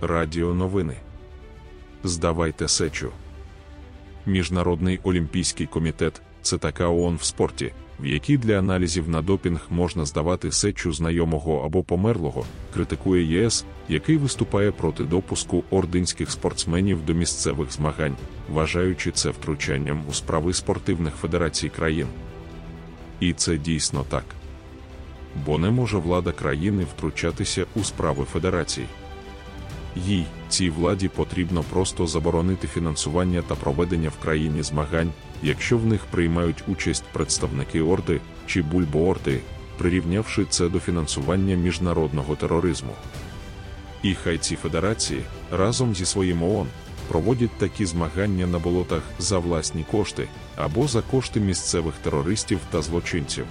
Радіо новини. Здавайте сечу. Міжнародний олімпійський комітет це така ООН в спорті, в якій для аналізів на допінг можна здавати сечу знайомого або померлого, критикує ЄС, який виступає проти допуску ординських спортсменів до місцевих змагань, вважаючи це втручанням у справи спортивних федерацій країн. І це дійсно так. Бо не може влада країни втручатися у справи федерацій. Їй, цій владі потрібно просто заборонити фінансування та проведення в країні змагань, якщо в них приймають участь представники Орди чи Бульбоорди, прирівнявши це до фінансування міжнародного тероризму. І хай ці федерації разом зі своїм ООН проводять такі змагання на болотах за власні кошти або за кошти місцевих терористів та злочинців.